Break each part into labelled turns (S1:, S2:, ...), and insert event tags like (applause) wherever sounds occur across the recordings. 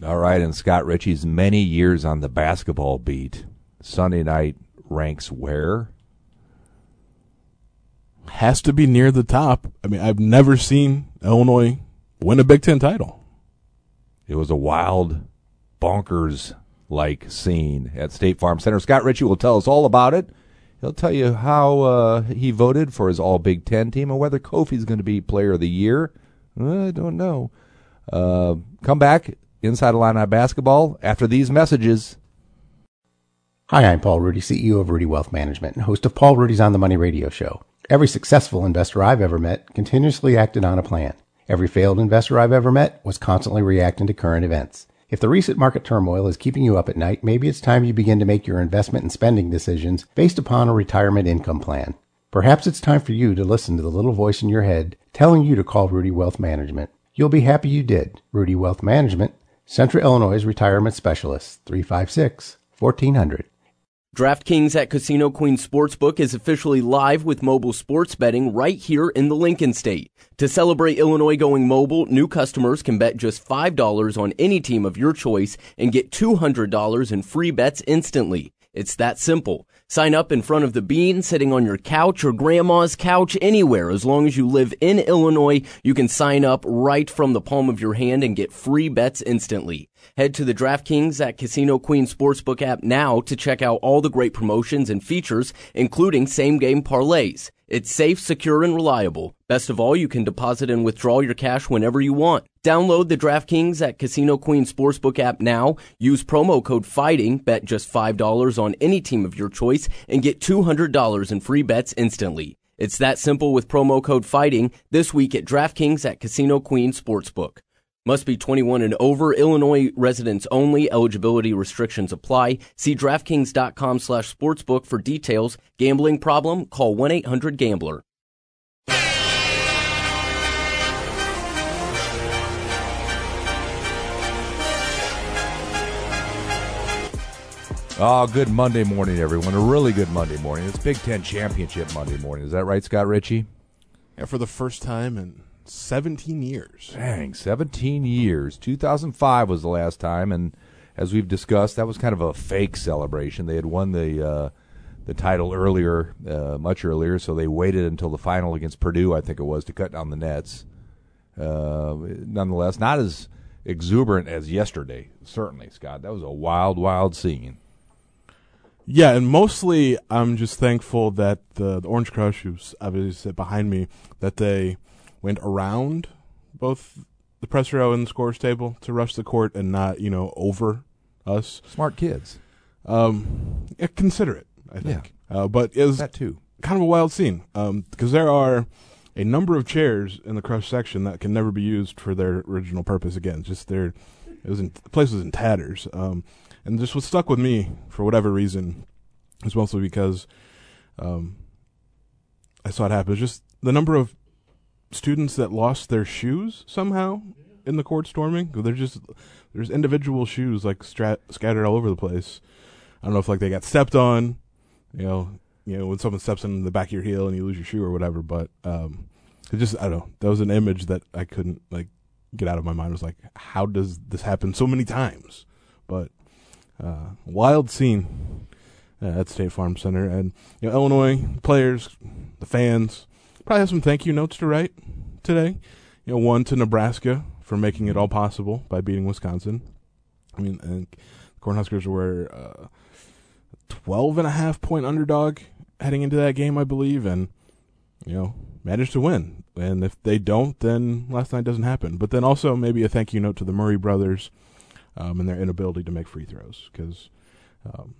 S1: All right, and Scott Richey's many years on the basketball beat. Sunday night ranks where?
S2: Has to be near the top. I mean, I've never seen Illinois win a Big Ten title.
S1: It was a wild, bonkers like scene at State Farm Center. Scott Richey will tell us all about it. He'll tell you how uh, he voted for his All Big Ten team and whether Kofi's going to be Player of the Year. I don't know. Uh, come back inside Illini basketball after these messages.
S3: Hi, I'm Paul Rudy, CEO of Rudy Wealth Management and host of Paul Rudy's On the Money radio show. Every successful investor I've ever met continuously acted on a plan. Every failed investor I've ever met was constantly reacting to current events. If the recent market turmoil is keeping you up at night, maybe it's time you begin to make your investment and spending decisions based upon a retirement income plan. Perhaps it's time for you to listen to the little voice in your head telling you to call Rudy Wealth Management. You'll be happy you did. Rudy Wealth Management, Central Illinois Retirement Specialist, 356 1400.
S4: DraftKings at Casino Queen Sportsbook is officially live with mobile sports betting right here in the Lincoln State. To celebrate Illinois going mobile, new customers can bet just $5 on any team of your choice and get $200 in free bets instantly. It's that simple. Sign up in front of the bean, sitting on your couch or grandma's couch, anywhere. As long as you live in Illinois, you can sign up right from the palm of your hand and get free bets instantly. Head to the DraftKings at Casino Queen Sportsbook app now to check out all the great promotions and features, including same game parlays. It's safe, secure, and reliable. Best of all, you can deposit and withdraw your cash whenever you want. Download the DraftKings at Casino Queen Sportsbook app now. Use promo code FIGHTING, bet just $5 on any team of your choice, and get $200 in free bets instantly. It's that simple with promo code FIGHTING this week at DraftKings at Casino Queen Sportsbook. Must be 21 and over. Illinois residents only. Eligibility restrictions apply. See DraftKings.com slash sportsbook for details. Gambling problem? Call 1-800-GAMBLER.
S1: Oh, ah, good Monday morning, everyone. A really good Monday morning. It's Big Ten Championship Monday morning. Is that right, Scott Richey?
S2: Yeah, for the first time in 17 years.
S1: Dang, 17 years. 2005 was the last time, and as we've discussed, that was kind of a fake celebration. They had won the uh, the title earlier, uh, much earlier, so they waited until the final against Purdue, I think it was, to cut down the nets. Uh, nonetheless, not as exuberant as yesterday, certainly, Scott. That was a wild, wild scene.
S2: Yeah, and mostly I'm just thankful that the, the Orange Crush, who's obviously behind me, that they went around both the press row and the scores table to rush the court and not, you know, over us.
S1: Smart kids.
S2: Um, yeah, considerate, I think.
S1: Yeah.
S2: Uh, but it was
S1: That too.
S2: kind of a wild scene um, because there are a number of chairs in the crush section that can never be used for their original purpose again. Just their, it was in, the place was in tatters. Um, and just what stuck with me for whatever reason is mostly because um, I saw it happen. It Just the number of students that lost their shoes somehow in the court storming. They're just there's individual shoes like stra- scattered all over the place. I don't know if like they got stepped on, you know, you know when someone steps in the back of your heel and you lose your shoe or whatever. But um, it just I don't know. That was an image that I couldn't like get out of my mind. It was like, how does this happen so many times? But uh, wild scene uh, at State Farm Center, and you know Illinois players, the fans probably have some thank you notes to write today. You know, one to Nebraska for making it all possible by beating Wisconsin. I mean, and Cornhuskers were uh, 12 and a half point underdog heading into that game, I believe, and you know managed to win. And if they don't, then last night doesn't happen. But then also maybe a thank you note to the Murray brothers um, and their inability to make free throws because um,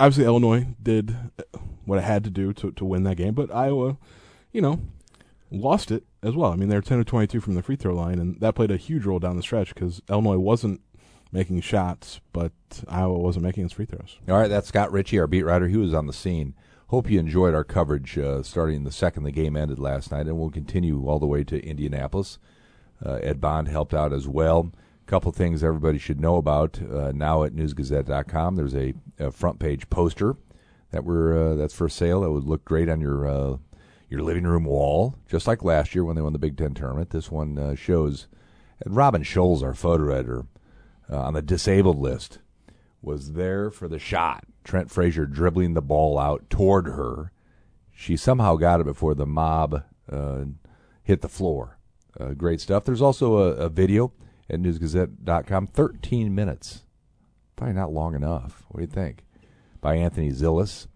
S2: obviously Illinois did what it had to do to to win that game, but Iowa, you know, lost it as well. I mean, they're ten of twenty two from the free throw line, and that played a huge role down the stretch because Illinois wasn't making shots, but Iowa wasn't making its free throws.
S1: All right, that's Scott Richey, our beat writer. He was on the scene. Hope you enjoyed our coverage uh, starting the second the game ended last night, and we'll continue all the way to Indianapolis. Uh, Ed Bond helped out as well. Couple things everybody should know about uh, now at newsgazette.com. There's a, a front page poster that we're uh, that's for sale. That would look great on your uh, your living room wall, just like last year when they won the Big Ten tournament. This one uh, shows. Robin Scholz, our photo editor, uh, on the disabled list was there for the shot. Trent Frazier dribbling the ball out toward her. She somehow got it before the mob uh, hit the floor. Great stuff. There's also a, a video at newsgazette.com. 13 minutes. Probably not long enough. What do you think? By Anthony Zillis.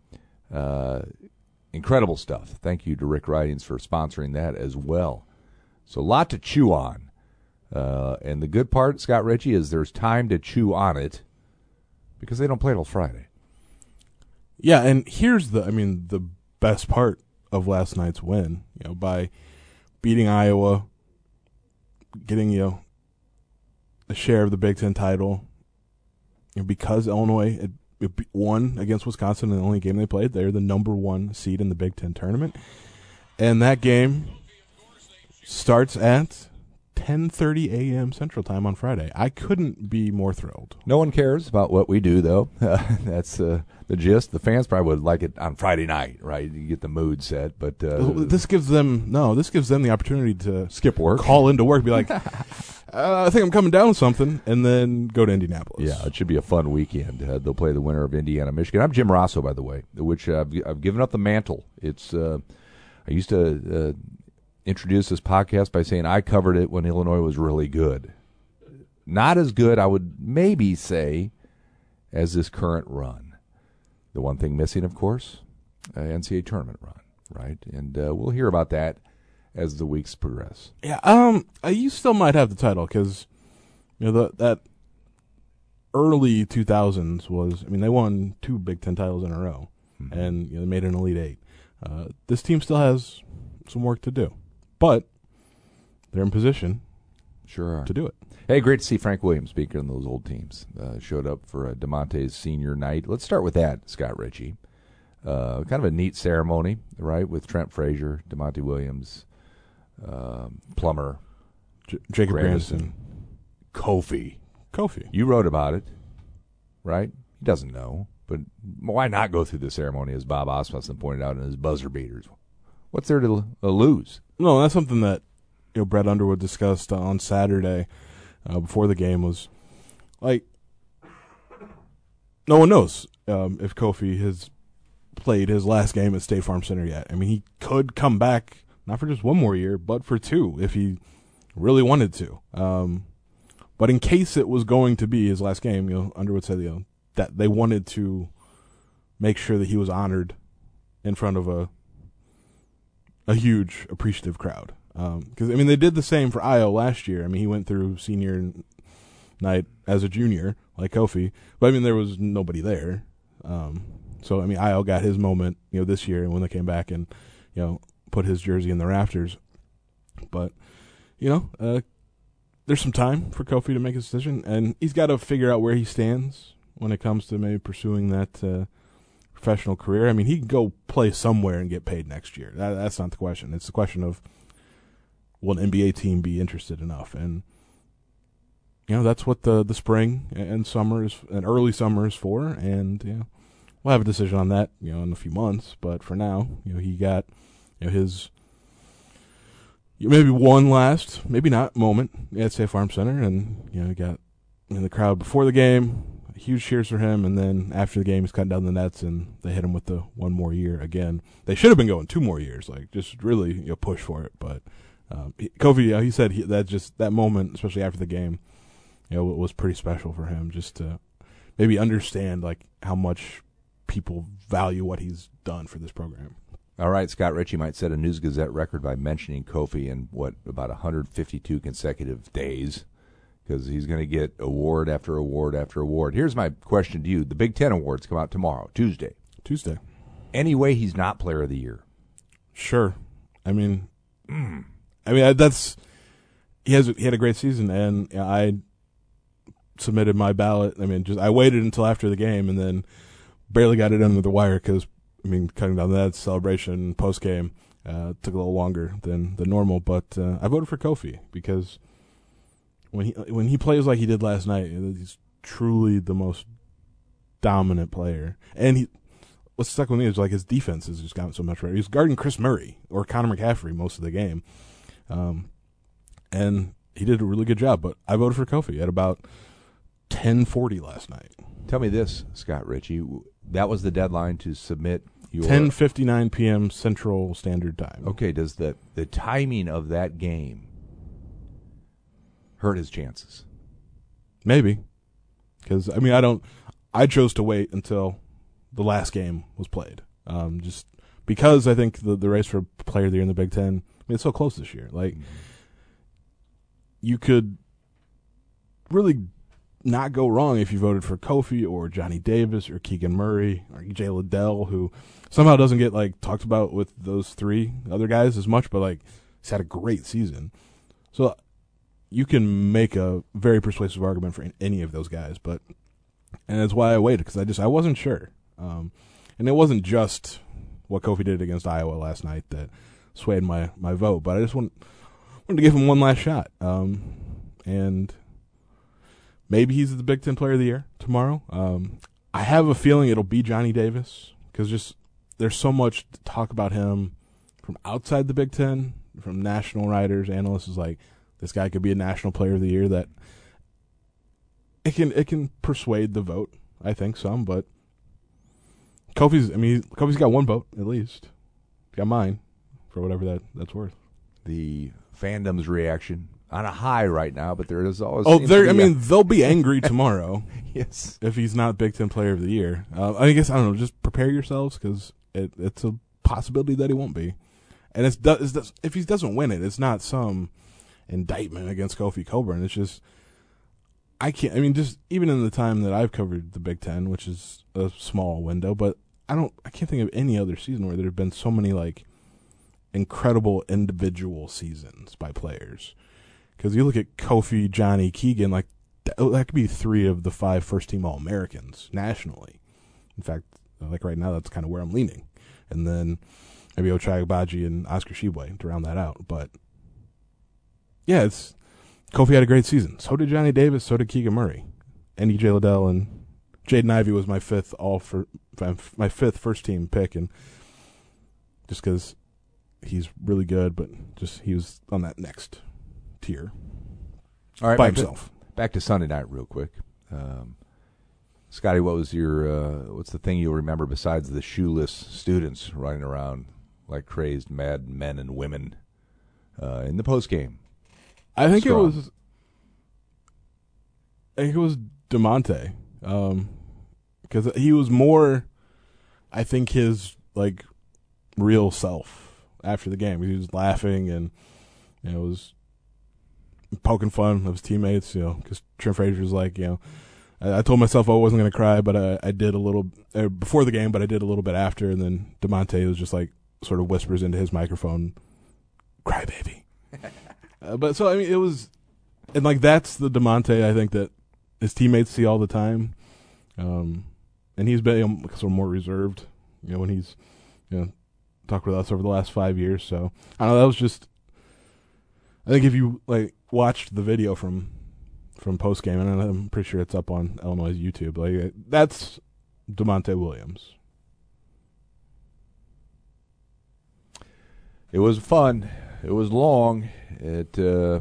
S1: Uh, incredible stuff. Thank you to Rick Ridings for sponsoring that as well. So, a lot to chew on. Uh, and the good part, Scott Richey, is there's time to chew on it because they don't play till Friday.
S2: Yeah, and here's the I mean the best part of last night's win, you know, by beating Iowa, getting you know a share of the Big Ten title, know, because Illinois won against Wisconsin in the only game they played. They're the number one seed in the Big Ten tournament, and that game starts at 10:30 a.m. Central Time on Friday. I couldn't be more thrilled.
S1: No one cares about what we do, though. (laughs) That's uh, the gist. The fans probably would like it on Friday night, right? You get the mood set, but uh,
S2: this gives them no. This gives them the opportunity to
S1: skip work,
S2: call into work, be like, (laughs) uh, "I think I'm coming down with something," and then go to Indianapolis.
S1: Yeah, it should be a fun weekend. Uh, they'll play the winner of Indiana, Michigan. I'm Jim Rossow, by the way, which I've, I've given up the mantle. It's uh, I used to uh, introduce this podcast by saying I covered it when Illinois was really good. Not as good, I would maybe say, as this current run. The one thing missing, of course, uh, NCAA tournament run, right? And uh, we'll hear about that as the weeks progress.
S2: Yeah, um, uh, you still might have the title because you know the, that early 2000s was. I mean, they won two Big Ten titles in a row, mm-hmm. and you know, they made an Elite Eight. Uh, this team still has some work to do. But they're in position
S1: sure
S2: are. to do it.
S1: Hey, great to see Frank Williams, speaking of those old teams. Uh, showed up for uh, Da'Monte's senior night. Let's start with that, Scott Richey. Uh, kind of a neat ceremony, right, with Trent Frazier, Da'Monte Williams, um, Plummer,
S2: J- Jacob Grandison,
S1: Kofi.
S2: Kofi.
S1: You wrote about it, right? He doesn't know, but why not go through the ceremony, as Bob Asmussen pointed out in his buzzer beaters? What's there to uh, lose?
S2: No, that's something that you know Brad Underwood discussed on Saturday uh, before the game was like no one knows um, if Kofi has played his last game at State Farm Center yet. I mean, he could come back not for just one more year, but for two if he really wanted to. Um, but in case it was going to be his last game, you know, Underwood said you know that they wanted to make sure that he was honored in front of a a huge appreciative crowd. Because um, I mean, they did the same for Ayo last year. I mean, he went through senior night as a junior, like Kofi, but I mean, there was nobody there. Um, so I mean, Ayo got his moment, you know, this year, when they came back and you know put his jersey in the rafters. But you know, uh, there's some time for Kofi to make a decision, and he's got to figure out where he stands when it comes to maybe pursuing that uh, professional career. I mean, he can go play somewhere and get paid next year. That, that's not the question. It's the question of will an NBA team be interested enough? And you know, that's what the the spring and summer is, and early summer is for. And you know, we'll have a decision on that, you know, in a few months. But for now, you know, he got you know his maybe one last, maybe not moment at State Farm Center, and you know, he got in the crowd before the game huge cheers for him. And then after the game, he's cutting down the nets, and they hit him with the one more year again. They should have been going two more years, like just really you know, push for it. But um, he, Kofi, he said he, that just that moment, especially after the game, you know, was pretty special for him. Just to maybe understand like how much people value what he's done for this program.
S1: All right, Scott Richey might set a News Gazette record by mentioning Kofi in what about 152 consecutive days because he's going to get award after award after award. Here's my question to you: The Big Ten awards come out tomorrow, Tuesday.
S2: Tuesday.
S1: Anyway, he's not Player of the Year.
S2: Sure. I mean, mm. I mean that's he has he had a great season, and I submitted my ballot. I mean, just I waited until after the game, and then barely got it under the wire because I mean, cutting down that celebration post game uh, took a little longer than the normal. But uh, I voted for Kofi because when he when he plays like he did last night, he's truly the most dominant player. And he what's stuck with me is like his defense has just gotten so much better. He's guarding Kris Murray or Connor McCaffery most of the game, um, and he did a really good job. But I voted for Kofi at about 10:40 last night.
S1: Tell me this, Scott Richey. That was the deadline to submit your
S2: 10:59 p.m. Central Standard Time.
S1: Okay, does the the timing of that game hurt his chances?
S2: Maybe. Cuz I mean I don't I chose to wait until the last game was played. Um, just because I think the the race for player of the year in the Big 10 I mean it's so close this year. Like you could really not go wrong if you voted for Kofi or Johnny Davis or Keegan Murray or Jay Liddell, who somehow doesn't get like talked about with those three other guys as much, but like he's had a great season. So you can make a very persuasive argument for any of those guys, but and that's why I waited because I just I wasn't sure, um, and it wasn't just what Kofi did against Iowa last night that swayed my my vote, but I just want, wanted to give him one last shot, um, and maybe he's the Big Ten Player of the Year tomorrow. Um, I have a feeling it'll be Johnny Davis because just there's so much to talk about him from outside the Big Ten, from national writers, analysts is like this guy could be a national player of the year that it can it can persuade the vote, I think some, but Kofi's I mean Kofi's got one vote at least. Got mine for whatever that that's worth.
S1: The fandom's reaction on a high right now, but there is always
S2: Oh,
S1: to
S2: I
S1: be a-
S2: mean they'll be angry (laughs) tomorrow (laughs)
S1: yes.
S2: if he's not Big Ten Player of the Year. Uh, I guess I don't know. Just prepare yourselves because it, it's a possibility that he won't be. And it's, it's if he doesn't win it, it's not some indictment against Kofi Cockburn. It's just I can't. I mean, just even in the time that I've covered the Big Ten, which is a small window, but I don't. I can't think of any other season where there have been so many like incredible individual seasons by players. Because you look at Kofi, Johnny, Keegan, like that, oh, that could be three of the five first team All Americans nationally. In fact, like right now, that's kind of where I'm leaning. And then maybe Ochai Agbaji and Oscar Tshiebwe to round that out. But yeah, it's Kofi had a great season. So did Johnny Davis. So did Keegan Murray, and EJ Liddell and Jaden Ivey was my fifth all for my fifth first team pick, and just because he's really good, but just he was on that next tier
S1: All right,
S2: by
S1: to-
S2: himself.
S1: back to Sunday night real quick. Um, Scotty, what was your uh, what's the thing you'll remember besides the shoeless students running around like crazed mad men and women uh, in the post game?
S2: I think
S1: Strong.
S2: it was. I think it was Da'Monte, because he was more. I think his like real self after the game. He was laughing and you know was poking fun of his teammates. You know, because Trent Frazier was like, you know, I, I told myself I wasn't going to cry, but I, I did a little uh, before the game, but I did a little bit after, and then Da'Monte was just like sort of whispers into his microphone, "Cry, baby." (laughs) Uh, but so I mean, it was, and like that's the Da'Monte I think that his teammates see all the time, um, and he's been sort of more reserved, you know, when he's, you know, talked with us over the last five years. So I don't know. That was just, I think if you like watched the video from from post game, and I'm pretty sure it's up on Illinois YouTube. Like that's Da'Monte Williams.
S1: It was fun. It was long. It uh,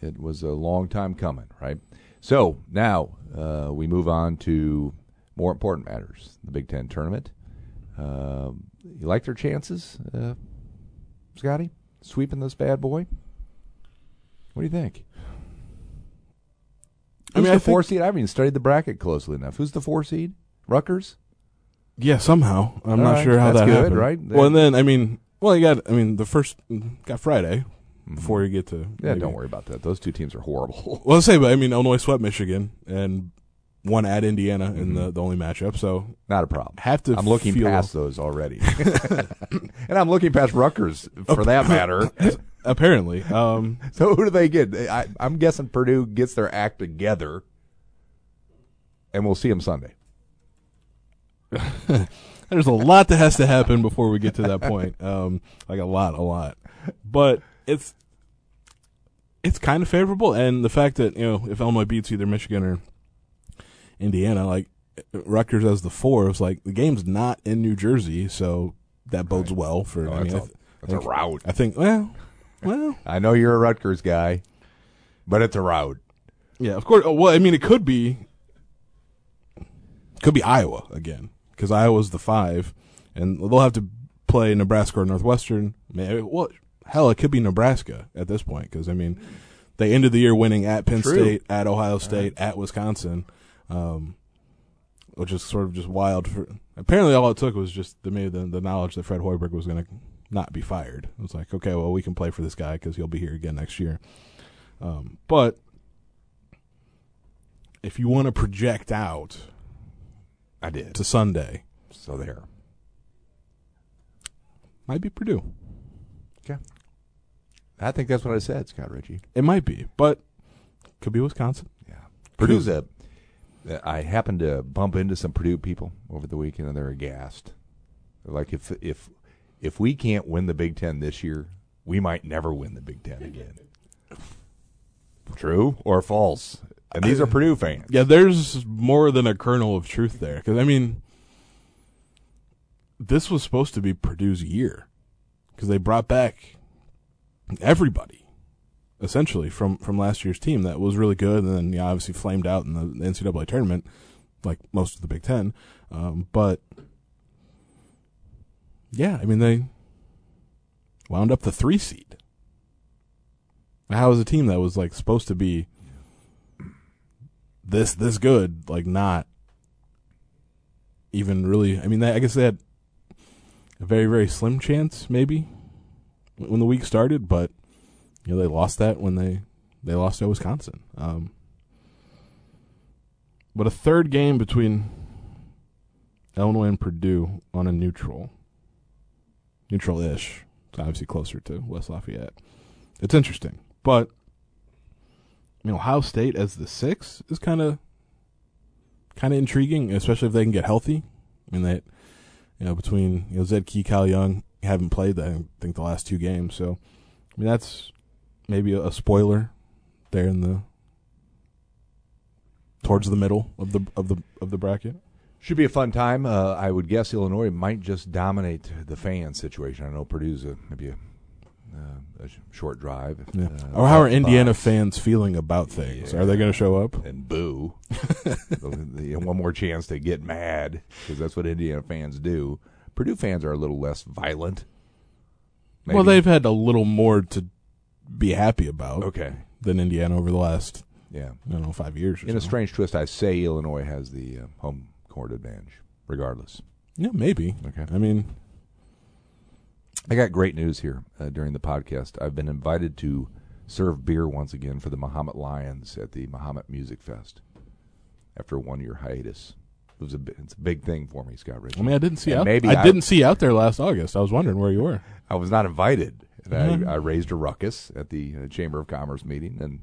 S1: it was a long time coming, right? So now uh, we move on to more important matters. The Big Ten tournament. Um, you like their chances, uh, Scotty? Sweeping this bad boy. What do you think?
S2: I
S1: Who's
S2: mean,
S1: the
S2: I
S1: four
S2: think-
S1: seed? I haven't even studied the bracket closely enough. Who's the four seed? Rutgers.
S2: Yeah, somehow I'm
S1: All
S2: not
S1: right,
S2: sure how
S1: that's
S2: that
S1: good,
S2: happened.
S1: right?
S2: Well, and then I mean, well, you got I mean the first got Friday. Before you get to
S1: Yeah,
S2: maybe-
S1: don't worry about that. Those two teams are horrible. (laughs)
S2: Well, let's say, but I mean Illinois swept Michigan and won at Indiana in
S1: Mm-hmm.
S2: the the only matchup, so
S1: Not a problem.
S2: have to.
S1: I'm looking past those already, (laughs) and I'm looking past Rutgers for that matter. (laughs)
S2: Apparently, um,
S1: So who do they get? I, I'm guessing Purdue gets their act together, and we'll see them Sunday.
S2: there's a lot that has to happen before we get to that point. Um, like a lot, a lot, but it's it's kind of favorable, and the fact that you know if Illinois beats either Michigan or Indiana, like Rutgers as the four, it's like the game's not in New Jersey, so that bodes
S1: Right.
S2: well for.
S1: Oh,
S2: I mean,
S1: that's
S2: I
S1: a-
S2: th-
S1: that's a
S2: think-
S1: rout.
S2: I think. Well, well, (laughs)
S1: I know you're a Rutgers guy, but it's a route.
S2: yeah. Of course. oh, Well, I mean, it could be Could be Iowa again because Iowa's the five, and they'll have to play Nebraska or Northwestern. Maybe, well, hell, it could be Nebraska at this point because I mean, they ended the year winning at Penn
S1: True.
S2: State, at Ohio State, at Wisconsin, um, which is sort of just wild. For apparently, all it took was just the maybe the, the knowledge that Fred Hoiberg was going to not be fired. It was like, okay, well, we can play for this guy because he'll be here again next year. Um, but if you want to project out
S1: I did.
S2: to Sunday,
S1: So there.
S2: might be Purdue.
S1: Okay. I think that's what I said, Scott Richey.
S2: It might be, but could be Wisconsin.
S1: Yeah. Purdue's a. I happened to bump into some Purdue people over the weekend, and they're aghast. They're like, if if if we can't win the Big Ten this year, we might never win the Big Ten again. True or false? And these are Purdue fans.
S2: Yeah, there's more than a kernel of truth there. Because I mean, this was supposed to be Purdue's year because they brought back everybody essentially from from last year's team that was really good, and then obviously flamed out in the, NCAA tournament, like most of the Big Ten. Um, but yeah, I mean they wound up the three seed. How was a team that was like supposed to be this this good, like not even really. I mean, they, I guess they had a very very slim chance, maybe when the week started, but you know they lost that when they they lost to Wisconsin. Um, but a third game between Illinois and Purdue on a neutral, neutral-ish. It's obviously closer to West Lafayette. It's interesting, but I mean, Ohio State as the six is kind of kind of intriguing, especially if they can get healthy. I mean, that you know between you know Zed Key, Kyle Young haven't played I think the last two games, so I mean that's maybe a, spoiler there in the towards the middle of the of the of the bracket.
S1: Should be a fun time. Uh, I would guess Illinois might just dominate the fan situation. I know Purdue's a, maybe a, uh, a short drive.
S2: Yeah.
S1: Uh,
S2: or how are Indiana fans feeling about things? Are they going to show up?
S1: and boo. (laughs) One more chance to get mad because that's what Indiana fans do. Purdue fans are a little less violent.
S2: Well, they've had a little more to be happy about
S1: okay.
S2: than Indiana over the last
S1: Yeah.
S2: I don't know five years. Or
S1: In a strange twist, I say Illinois has the uh, home court advantage, regardless.
S2: yeah, maybe.
S1: Okay.
S2: I mean,
S1: I got great news here uh, during the podcast. I've been invited to serve beer once again for the Mahomet Lions at the Mahomet Music Fest after a one year hiatus. It was a bi- it's a big thing for me, Scott Richey.
S2: I mean, I didn't see
S1: And
S2: out.
S1: maybe
S2: I,
S1: I-
S2: didn't see out there last August. I was wondering where you were.
S1: I was not invited. And
S2: Mhm.
S1: I, I raised a ruckus at the uh, Chamber of Commerce meeting, and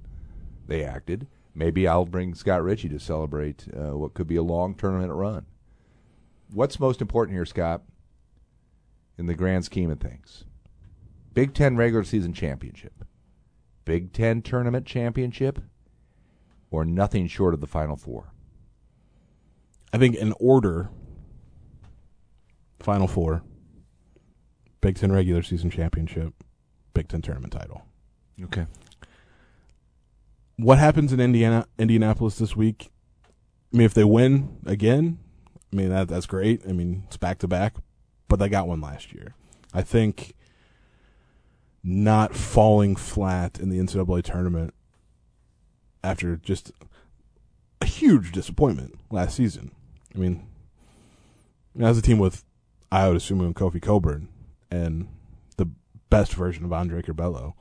S1: they acted. Maybe I'll bring Scott Richey to celebrate uh, what could be a long tournament run. What's most important here, Scott, in the grand scheme of things? Big Ten regular season championship, Big Ten tournament championship, or nothing short of the Final Four?
S2: I think in order, Final Four, Big Ten regular season championship, Big Ten tournament title.
S1: Okay.
S2: What happens in Indiana, Indianapolis this week? I mean, if they win again, I mean that that's great. I mean it's back to back, but they got one last year. I think not falling flat in the NCAA tournament after just a huge disappointment last season. I mean, as a team with Ayo Dosunmu and Kofi Cockburn and the best version of Andre Curbelo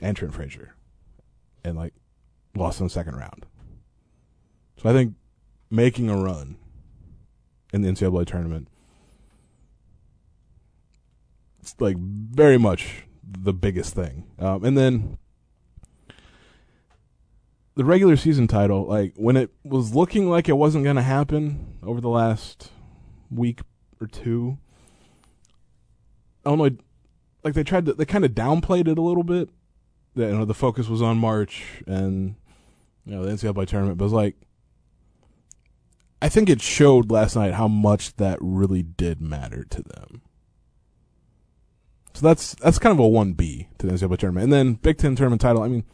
S2: and Trent Frazier, and like lost in the second round. So I think making a run in the NCAA tournament, it's like very much the biggest thing. Um, and then the regular season title, like when it was looking like it wasn't going to happen over the last week or two, Illinois, like they tried to, they kind of downplayed it a little bit. That you know the focus was on March and you know the NCAA tournament, but it was like I think it showed last night how much that really did matter to them. So that's that's kind of a one B to the NCAA tournament, and then Big Ten tournament title. I mean,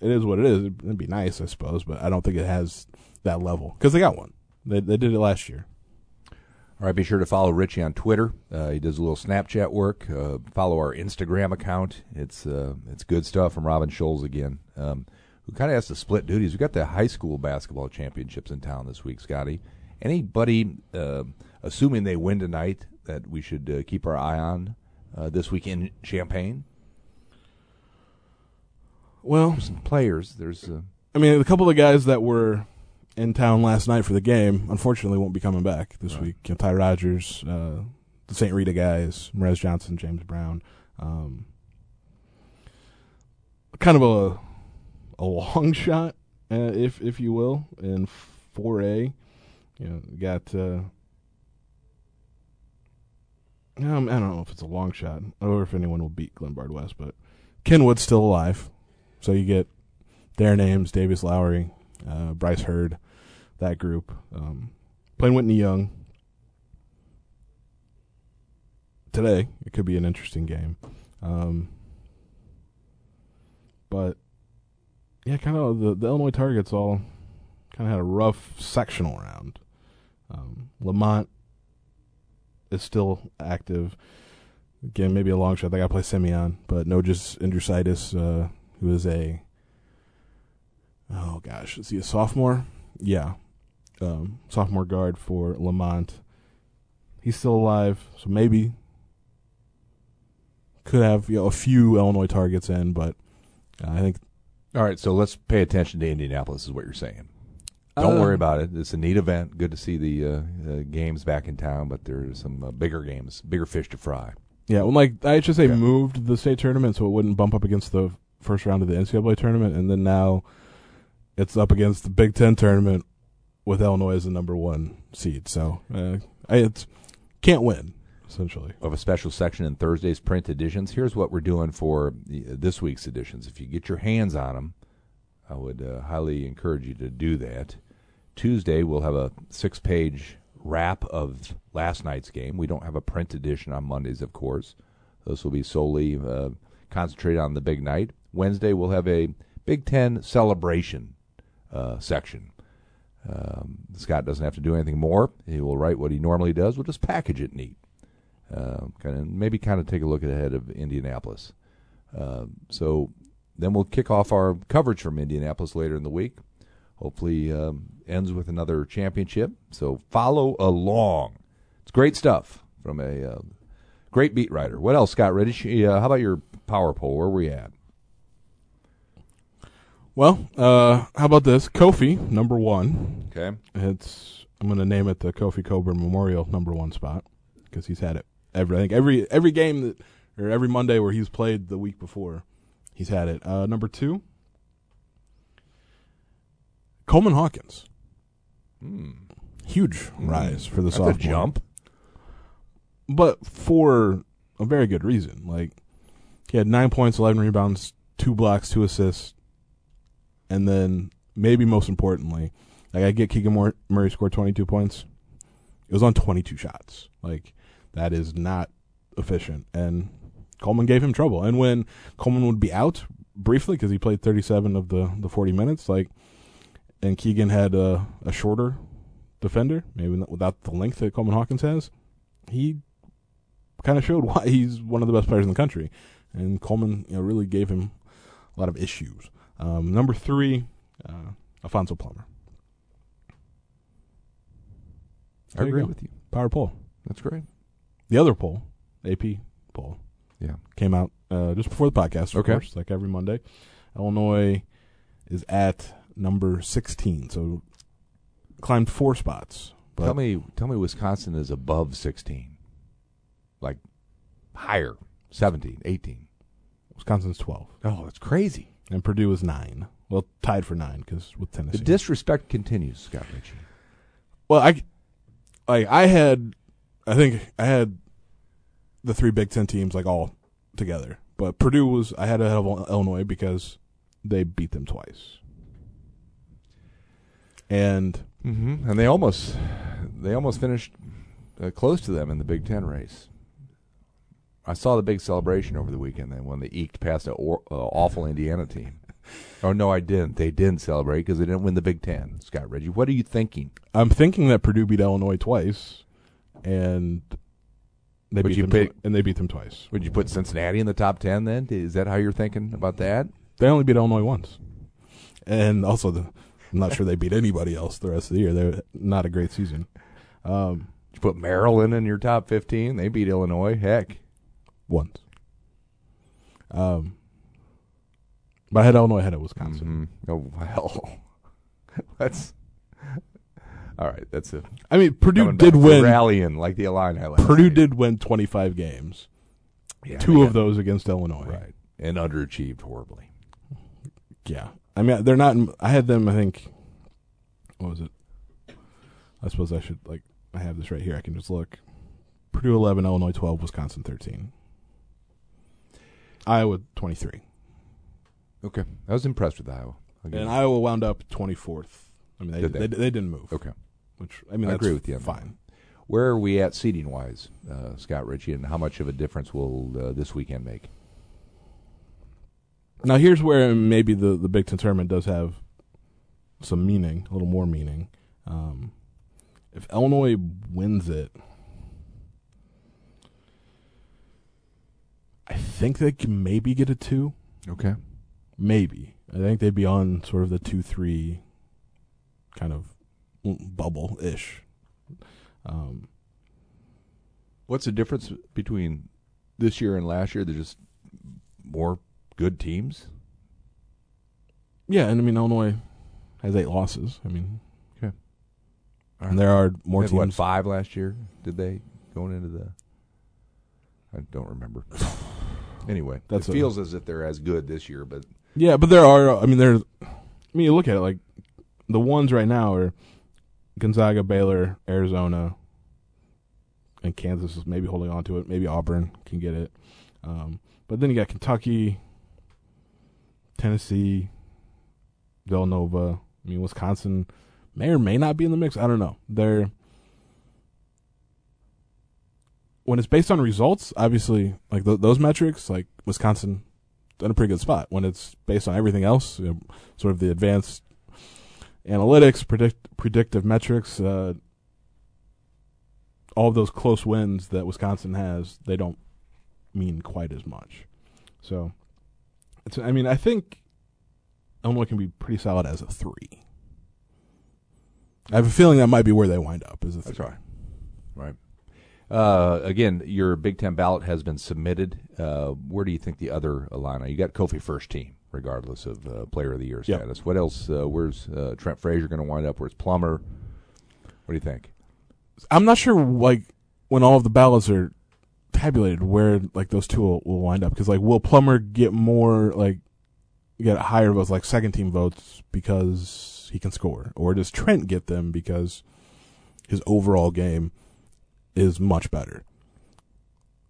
S2: it is what it is. It'd be nice, I suppose, but I don't think it has that level because they got one. They they did it last year.
S1: All right, be sure to follow Richey on Twitter. Uh, he does a little Snapchat work. Uh, follow our Instagram account. It's uh, it's good stuff from Robin Scholz again, um, who kind of has to split duties. We got the high school basketball championships in town this week, Scotty. Anybody, uh, assuming they win tonight, that we should uh, keep our eye on uh, this week in Champaign?
S2: Well,
S1: Some players. There's uh,
S2: I mean, a couple of guys that were in town last night for the game, unfortunately, won't be coming back this
S1: Right.
S2: week. You know, Ty Rogers, uh, the St. Rita guys, Morez Johnson, James Brown. Um, kind of a a long (laughs) shot, uh, if if you will, in four A. You know, got. Uh, um, I don't know if it's a long shot or if anyone will beat Glenbard West, but Kenwood's still alive, so you get their names: Davis Lowry, uh, Bryce Hurd, that group. Um, playing Whitney Young today. It could be an interesting game. Um, but yeah, kind of the, the Illinois Targets all kind of had a rough sectional round. Um, Lemont is still active. Again, maybe a long shot. They got to play Simeon, but Nojus Indrusaitis, uh, who is a oh gosh, is he a sophomore? Yeah, um, sophomore guard for Lemont. He's still alive, so maybe could have you know, a few Illinois targets in, but uh, I think
S1: all right. So let's pay attention to Indianapolis. Is what you're saying. Don't
S2: Uh,
S1: worry about it. It's a neat event. Good to see the uh, uh, games back in town, but there's some uh, bigger games, bigger fish to fry.
S2: Yeah, well, like I should say,
S1: Yeah.
S2: moved the state tournament so it wouldn't bump up against the first round of the NCAA tournament, and then now it's up against the Big Ten tournament with Illinois as the number one seed. So uh, I it's can't win essentially.
S1: of a special section in Thursday's print editions. Here's what we're doing for the, this week's editions. If you get your hands on them, I would uh, highly encourage you to do that. Tuesday, we'll have a six page wrap of last night's game. We don't have a print edition on Mondays, of course. This will be solely uh, concentrated on the big night. Wednesday, we'll have a Big Ten celebration uh, section. Um, Scott doesn't have to do anything more. He will write what he normally does. We'll just package it neat uh, kind of maybe kind of take a look ahead of Indianapolis. Uh, so then we'll kick off our coverage from Indianapolis later in the week. Hopefully, um, ends with another championship. So follow along. It's great stuff from a uh, great beat writer. What else, Scott Richey? Uh, how about your power poll? Where were we at?
S2: Well, uh, how about this? Kofi number one.
S1: Okay.
S2: It's I'm going to name it the Kofi Cockburn Memorial number one spot because he's had it every I think every every game that or every Monday where he's played the week before, he's had it. Uh, number two, Coleman Hawkins,
S1: Hmm.
S2: huge rise for the
S1: That's
S2: sophomore
S1: jump.
S2: but for a very good reason. Like he had nine points, eleven rebounds, two blocks, two assists, and then maybe most importantly, like I get Keegan Mur- Murray scored twenty two points. It was on twenty two shots. Like that is not efficient, and Coleman gave him trouble. And when Coleman would be out briefly because he played thirty seven of the the forty minutes, like, and Keegan had a, a shorter defender, maybe without the length that Coleman Hawkins has, he kind of showed why he's one of the best players in the country. And Coleman, you know, really gave him a lot of issues. Um, number three, uh, Alfonso Plummer.
S1: I
S2: There you
S1: agree
S2: go.
S1: with you.
S2: Power poll.
S1: That's great.
S2: The other poll, AP poll,
S1: Yeah.
S2: came out uh, just before the podcast, of
S1: Okay.
S2: course, like every Monday. Illinois is at number 16, so climbed four spots.
S1: Tell me, tell me, Wisconsin is above sixteen, like higher, 17, 18.
S2: Wisconsin's 12,
S1: Oh, that's crazy.
S2: And Purdue was nine. Well, tied for nine because with Tennessee.
S1: The disrespect continues, Scott Richey.
S2: Well, I like I had, I think I had the three Big Ten teams like all together, but Purdue was I had ahead of Illinois because they beat them twice, and
S1: Mm-hmm. And they almost, they almost finished uh, close to them in the Big Ten race. I saw the big celebration over the weekend then when they eked past an or, uh, awful Indiana team. (laughs) Oh no, I didn't. They didn't celebrate because they didn't win the Big Ten. Scott Richey, what are you thinking?
S2: I'm thinking that Purdue beat Illinois twice, and they
S1: Would
S2: beat
S1: you
S2: them
S1: pick-
S2: tw- and they beat them twice.
S1: Would you put Cincinnati in the top ten? Then is that how you're thinking about that?
S2: They only beat Illinois once, and also the, I'm not sure they beat anybody else the rest of the year. They're not a great season. Um,
S1: you put Maryland in your top fifteen? They beat Illinois. Heck,
S2: once. Um, but I had Illinois ahead of Wisconsin.
S1: Mhm. Oh well, (laughs) that's all right. That's it.
S2: I mean, Purdue did win.
S1: rallying like the Illini. last
S2: Purdue
S1: night.
S2: did win 25 games.
S1: Yeah,
S2: two of those against Illinois.
S1: right and underachieved horribly.
S2: Yeah. I mean, they're not. I had them. I think. What was it? I suppose I should like. I have this right here. I can just look. Purdue 11, Illinois 12, Wisconsin 13. Iowa 23.
S1: Okay, I was impressed with Iowa. Again.
S2: And Iowa wound up 24th. I mean, they
S1: Did
S2: they?
S1: they?
S2: They, didn't move.
S1: okay.
S2: Which I mean,
S1: I agree with you
S2: Fine.
S1: Where are we at seating wise, uh, Scott Richey, and how much of a difference will uh, this weekend make?
S2: Now here's where maybe the the Big Ten tournament does have some meaning, a little more meaning. Um, if Illinois wins it, I think they can maybe get a two.
S1: Okay.
S2: Maybe I think they'd be on sort of the two three kind of bubble ish. Um,
S1: What's the difference between this year and last year? They're just more good teams.
S2: yeah, and I mean Illinois has eight losses. I mean,
S1: Okay.
S2: and there are more teams.
S1: What five last year? Did they going into the? I don't remember. (sighs) anyway,
S2: That's
S1: it
S2: a-
S1: feels as if they're as good this year, but
S2: Yeah, but there are. I mean, there's. I mean, you look at it like the ones right now are Gonzaga, Baylor, Arizona, and Kansas is maybe holding on to it. Maybe Auburn can get it. Um, but then you got Kentucky, Tennessee, Villanova. I mean, Wisconsin may or may not be in the mix. I don't know. They're when it's based on results, obviously, like th- those metrics, like Wisconsin in a pretty good spot. When it's based on everything else, you know, sort of the advanced analytics, predict predictive metrics, uh, all those close wins that Wisconsin has, they don't mean quite as much. So, it's. I mean, I think Illinois can be pretty solid as a three. I have a feeling that might be where they wind up. Is a three.
S1: That's right. Right. Uh, again, your Big Ten ballot has been submitted. Uh, where do you think the other Illini? You got Kofi first team, regardless of uh, Player of the Year
S2: Yep.
S1: status. What else? Uh, where's uh, Trent Frazier going to wind up? Where's Plummer? What do you think?
S2: I'm not sure like when all of the ballots are tabulated where like those two will, will wind up because like will Plummer get more like get higher votes like second team votes because he can score or does Trent get them because his overall game is much better.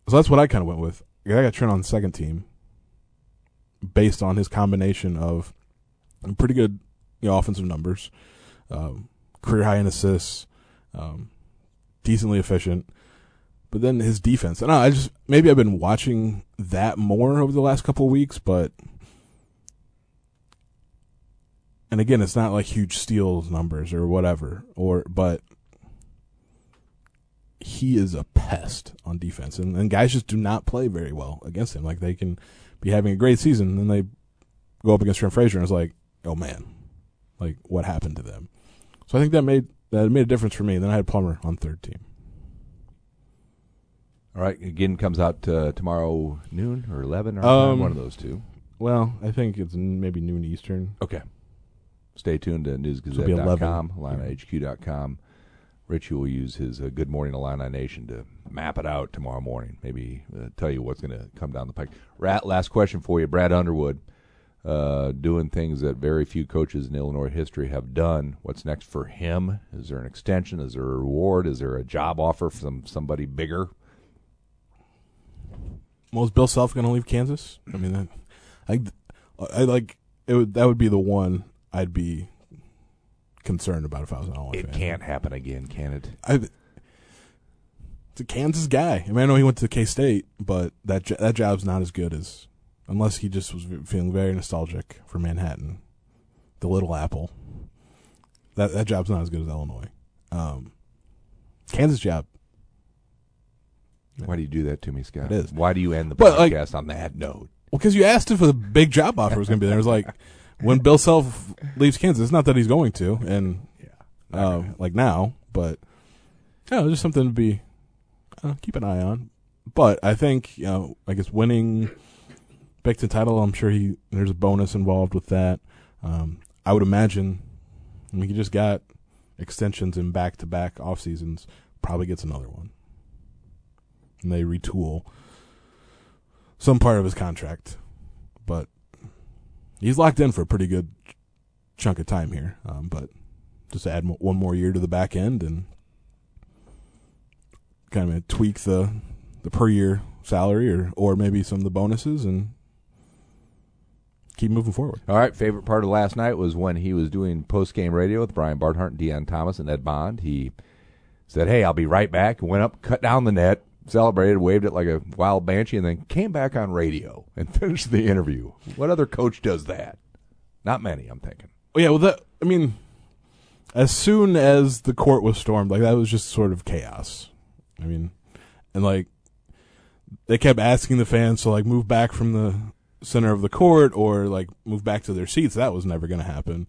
S2: So that's what I kind of went with. I got Trent on second team based on his combination of pretty good you know, offensive numbers, um, career high in assists, um, decently efficient. But then his defense, and I just maybe I've been watching that more over the last couple of weeks, but and again, it's not like huge steals numbers or whatever, or but he is a pest on defense, and, and guys just do not play very well against him. Like they can be having a great season, and then they go up against Trent Frazier, and it's like, oh man, like what happened to them? So I think that made that made a difference for me. Then I had Plummer on third team.
S1: All right. Again, comes out uh, tomorrow noon or eleven or
S2: Um,
S1: one of those two.
S2: Well, I think it's maybe noon Eastern.
S1: Okay. Stay tuned to newsgazette.com,
S2: 11.
S1: Richey will use his uh, Good Morning Illini Nation to map it out tomorrow morning. Maybe uh, tell you what's going to come down the pike. Rat, last question for you. Brad Underwood, uh, doing things that very few coaches in Illinois history have done. What's next for him? Is there an extension? Is there a reward? Is there a job offer from somebody bigger?
S2: Well, is Bill Self going to leave Kansas? I mean, I, I like it. Would, that would be the one I'd be concerned about if I was an Illinois
S1: It
S2: fan.
S1: can't happen again, can it?
S2: I, it's a Kansas guy. I mean, I know he went to K State, but that jo- that job's not as good as unless he just was feeling very nostalgic for Manhattan, the Little Apple. That that job's not as good as Illinois. Um, Kansas job.
S1: Why do you do that to me, Scott?
S2: It is.
S1: Why do you end the
S2: But, like-
S1: podcast on that note?
S2: Well, because you asked if a big job offer was going to be there. It was like when Bill Self leaves Kansas. It's not that he's going to, and uh, like now, but yeah, it's just something to be uh, keep an eye on. But I think you know, I guess winning Ten title, I'm sure he there's a bonus involved with that. Um, I would imagine. I mean, he just got extensions in back to back off seasons. Probably gets another one, and they retool some part of his contract, but he's locked in for a pretty good chunk of time here. Um, but just add one more year to the back end and kind of tweak the the per year salary or or maybe some of the bonuses and keep moving forward.
S1: All right, favorite part of last night was when he was doing post game radio with Brian Barnhart and Deon Thomas and Ed Bond. He said, "Hey, I'll be right back." Went up, cut down the net, celebrated, waved it like a wild banshee, and then came back on radio and (laughs) finished the interview. What other coach does that? Not many, I'm thinking.
S2: Oh yeah, well that I mean, as soon as the court was stormed, like that was just sort of chaos. I mean, and like they kept asking the fans to like move back from the center of the court or like move back to their seats. That was never going to happen.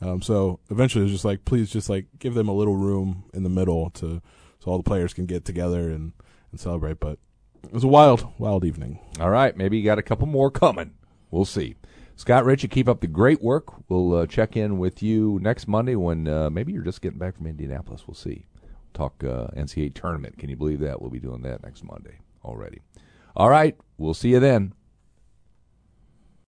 S2: Um, so eventually, it was just like, please, just like give them a little room in the middle to so all the players can get together and and celebrate. But it was a wild, wild evening.
S1: All right, maybe you got a couple more coming. We'll see. Scott Richey, keep up the great work. We'll uh, check in with you next Monday when uh, maybe you're just getting back from Indianapolis. We'll see. Talk uh, NCAA tournament. Can you believe that? We'll be doing that next Monday already. All right, we'll see you then.